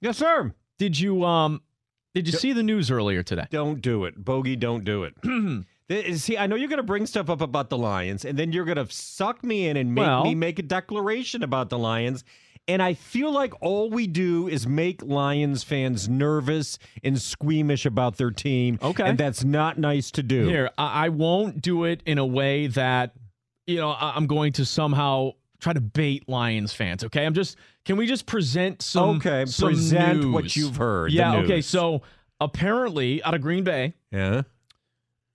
Yes, sir. did you um did you see the news earlier today? Don't do it, Bogey. Don't do it. See, I know you're going to bring stuff up about the Lions, and then you're going to suck me in and make Well- me make a declaration about the Lions. And I feel like all we do is make Lions fans nervous and squeamish about their team. Okay. And that's not nice to do. Here, I, I won't do it in a way that you know I- I'm going to somehow try to bait Lions fans. Okay, I'm just. Can we just present some? Okay, some present what you've heard, Yeah. Okay. So apparently, out of Green Bay, Yeah.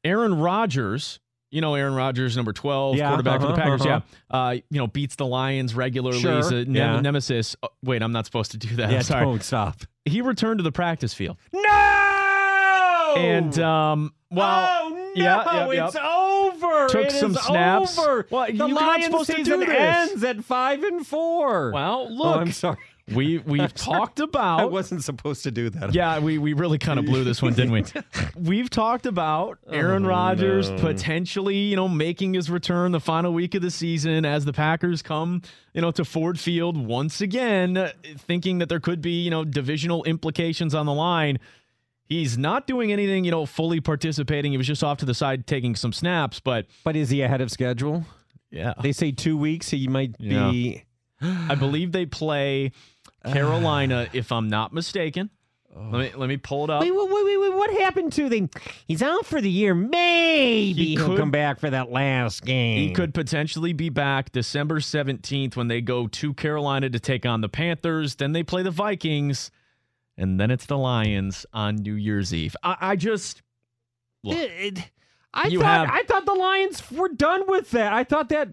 Aaron Rodgers. You know Aaron Rodgers, number twelve, Yeah, quarterback for the uh-huh, Packers. uh-huh. Yeah, uh, you know beats the Lions regularly. Sure, He's a nem- yeah. nemesis. Oh, wait, I'm not supposed to do that. Yeah, I'm sorry. don't stop. He returned to the practice field, No! and um, well, oh, no, yeah, it's over. Took It some is snaps. Over. Well, the you're not Lions supposed to do season this. ends at five and four. well, oh, look, I'm sorry. we we've talked about. I wasn't supposed to do that. Yeah, we, we really kind of blew this one, didn't we? We've talked about Aaron Rodgers no. potentially, you know, making his return the final week of the season as the Packers come, you know, to Ford Field once again, uh, thinking that there could be, you know, divisional implications on the line. He's not doing anything, you know, fully participating. He was just off to the side taking some snaps, but But is he ahead of schedule? yeah, They say two weeks. He might Yeah. be. I believe they play Carolina, if I'm not mistaken. Let me let me pull it up. Wait, wait, wait, wait, what happened to the? He's out for the year. Maybe He will come back for that last game. He could potentially be back December 17th when they go to Carolina to take on the Panthers. Then they play the Vikings, and then it's the Lions on New Year's Eve. I, I just. Look, It- it- I thought have- I thought the Lions were done with that. I thought that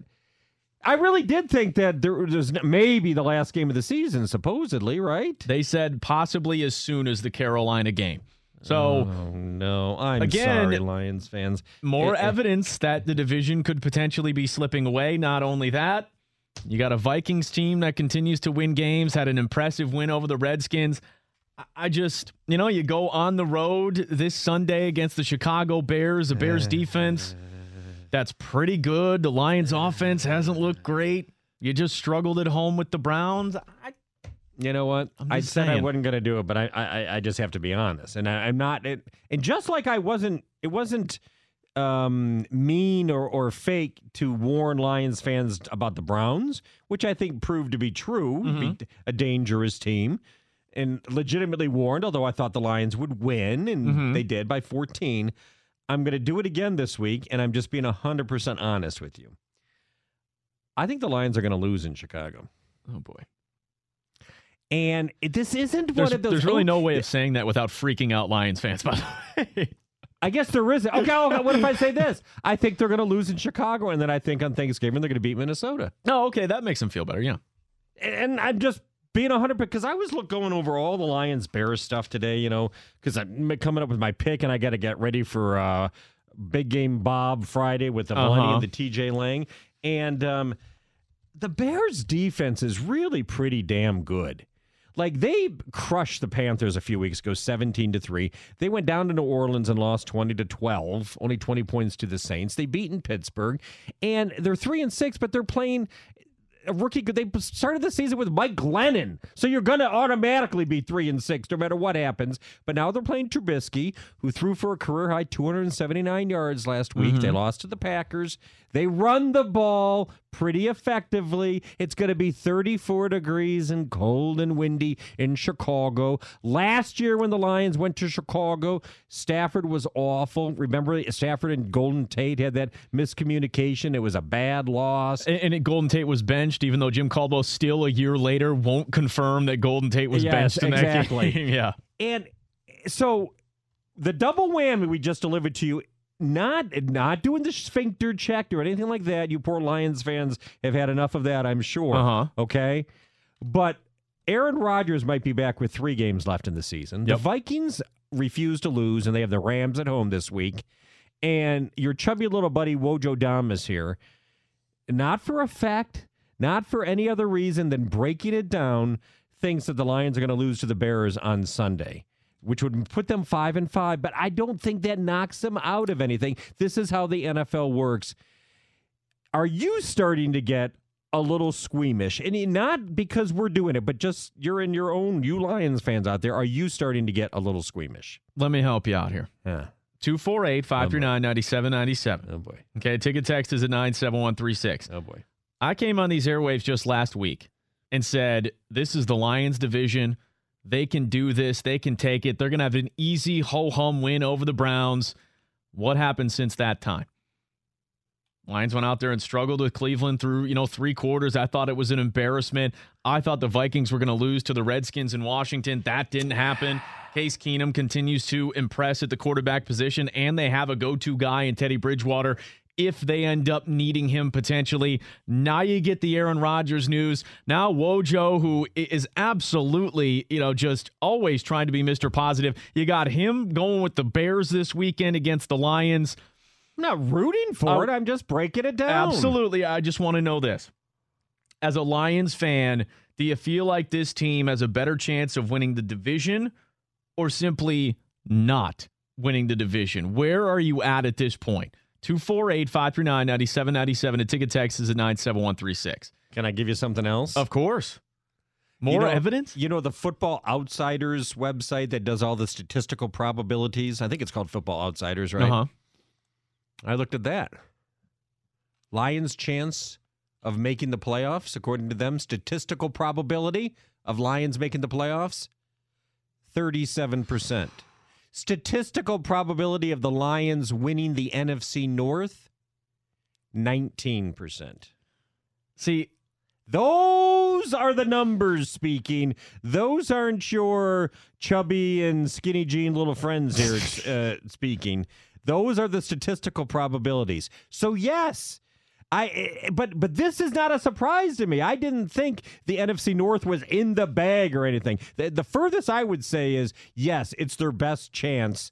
I really did think that there was maybe the last game of the season, supposedly, right? they said possibly as soon as the Carolina game. So, oh no, I'm Again- sorry, Lions fans. more it- evidence that the division could potentially be slipping away. Not only that, you got a Vikings team that continues to win games, had an impressive win over the Redskins. I- just, you know, you go on the road this Sunday against the Chicago Bears, the Bears defense. That's pretty good. The Lions offense hasn't looked great. You just struggled at home with the Browns. I, You know what? I said I wasn't going to do it, but I, I I just have to be honest, and I, I'm not. It, and just like I wasn't, it wasn't um, mean or or fake to warn Lions fans about the Browns, which I think proved to be true. Mm-hmm. Be a dangerous team, and legitimately warned. Although I thought the Lions would win, and Mhm. they did by 14. I'm going to do it again this week, and I'm just being 100% honest with you. I think the Lions are going to lose in Chicago. oh boy. And it, this isn't There's, one of those. there's really oh, no way of saying that without freaking out Lions fans, by the way. I guess there isn't. Okay, okay, what if I say this? I think they're going to lose in Chicago, and then I think on Thanksgiving they're going to beat Minnesota. no, okay, that makes them feel better. Yeah. And I'm just being 100 because I was look, going over all the Lions Bears stuff today, you know, because I'm coming up with my pick, and I got to get ready for uh, Big Game Bob Friday with the Millennium Uh-huh. and the TJ Lang. And um, the Bears defense is really pretty damn good. Like they crushed the Panthers a few weeks ago, 17 to 3. They went down to New Orleans and lost 20 to 12, only 20 points to the Saints. They beat in Pittsburgh and they're 3 and 6, but they're playing a rookie they started the season with Mike Glennon. So you're going to automatically be 3 and 6 no matter what happens. But now they're playing Trubisky, who threw for a career high 279 yards last week. They mm-hmm. lost to the Packers. They run the ball pretty effectively. It's going to be 34 degrees and cold and windy in Chicago. Last year, when the Lions went to Chicago, Stafford was awful. Remember, Stafford and Golden Tate had that miscommunication. It was a bad loss. And, and it, Golden Tate was benched, even though Jim Caldwell still a year later won't confirm that Golden Tate was Yes, benched in exactly. that game. yeah. And so the double whammy we just delivered to you. Not not doing the sphincter check or anything like that. You poor Lions fans have had enough of that, I'm sure. Uh-huh. Okay, but Aaron Rodgers might be back with three games left in the season. The Vikings refuse to lose, and they have the Rams at home this week. And your chubby little buddy Wojo Dom is here, not for a fact, not for any other reason than breaking it down. Thinks that the Lions are going to lose to the Bears on Sunday, which would put them five and five. But I don't think that knocks them out of anything. This is how the NFL works. Are you starting to get a little squeamish? And not because we're doing it, but just you're in your own, you Lions fans out there, are you starting to get a little squeamish? Let me help you out here. Yeah. 248 539 9797. Oh boy. Okay, ticket text is at 97136. Oh boy. I came on these airwaves just last week and said, This is the Lions division. They can do this. They can take it. They're going to have an easy ho hum win over the Browns. What happened since that time? Lions went out there and struggled with Cleveland through, you know, three quarters. I thought it was an embarrassment. I thought the Vikings were going to lose to the Redskins in Washington. That didn't happen. Case Keenum continues to impress at the quarterback position, and they have a go to guy in Teddy Bridgewater if they end up needing him potentially. Now you get the Aaron Rodgers news. Now Wojo, who is absolutely, you know, just always trying to be Mr. Positive. You got him going with the Bears this weekend against the Lions. I'm not rooting for Oh, it. I'm just breaking it down. Absolutely. I just want to know this. As a Lions fan, do you feel like this team has a better chance of winning the division or simply not winning the division? Where are you at at this point? 248 539 9797. The ticket text is at 97136. Can I give you something else? Of course. You More know- evidence? You know the Football Outsiders website that does all the statistical probabilities? I think it's called Football Outsiders, right? Uh huh. I looked at that. Lions' chance of making the playoffs, according to them, statistical probability of Lions making the playoffs, 37%. Statistical probability of the Lions winning the NFC North, 19%. See, Those are the numbers speaking. Those aren't your chubby and skinny jean little friends here uh, speaking. Those are the statistical probabilities. So yes, I. eh, But but this is not a surprise to me. I didn't think the NFC North was in the bag or anything. The, the furthest I would say is yes, it's their best chance,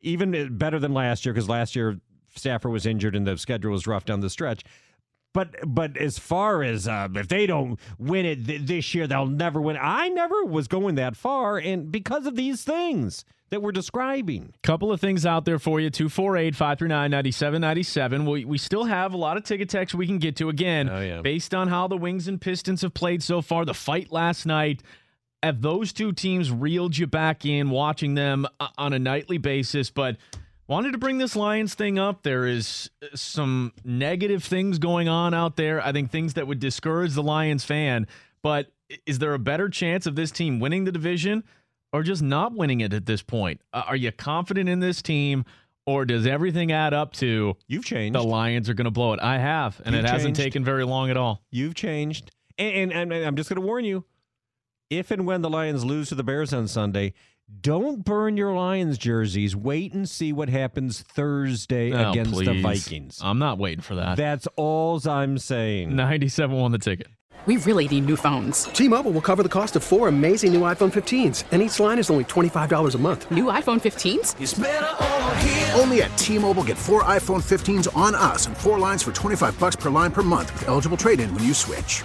even better than last year because last year Stafford was injured and the schedule was rough down the stretch. But but as far as uh, if they don't win it th- this year, they'll never win. I never was going that far, and because of these things that we're describing. Couple of things out there for you 248 539 9797. We we still have a lot of ticket text we can get to. Again, Oh, yeah. based on how the Wings and Pistons have played so far, the fight last night, have those two teams reeled you back in watching them uh, on a nightly basis? But wanted to bring this Lions thing up. There is uh, some negative things going on out there. I think things that would discourage the Lions fan. But is there a better chance of this team winning the division? or just not winning it at this point? Uh, are you confident in this team, or does everything add up to You've changed. the Lions are going to blow it? I have, and You've it hasn't changed. taken very long at all. You've changed, and, and, and I'm just going to warn you: if and when the Lions lose to the Bears on Sunday, don't burn your Lions jerseys. Wait and see what happens Thursday Oh, against the. Vikings. I'm not waiting for that. That's all I'm saying. 97 won the ticket. We really need new phones. T-Mobile will cover the cost of four amazing new iPhone 15s, and each line is only $25 a month. New iPhone 15s? Only at T-Mobile get four iPhone 15s on us and four lines for 25 bucks per line per month with eligible trade-in when you switch.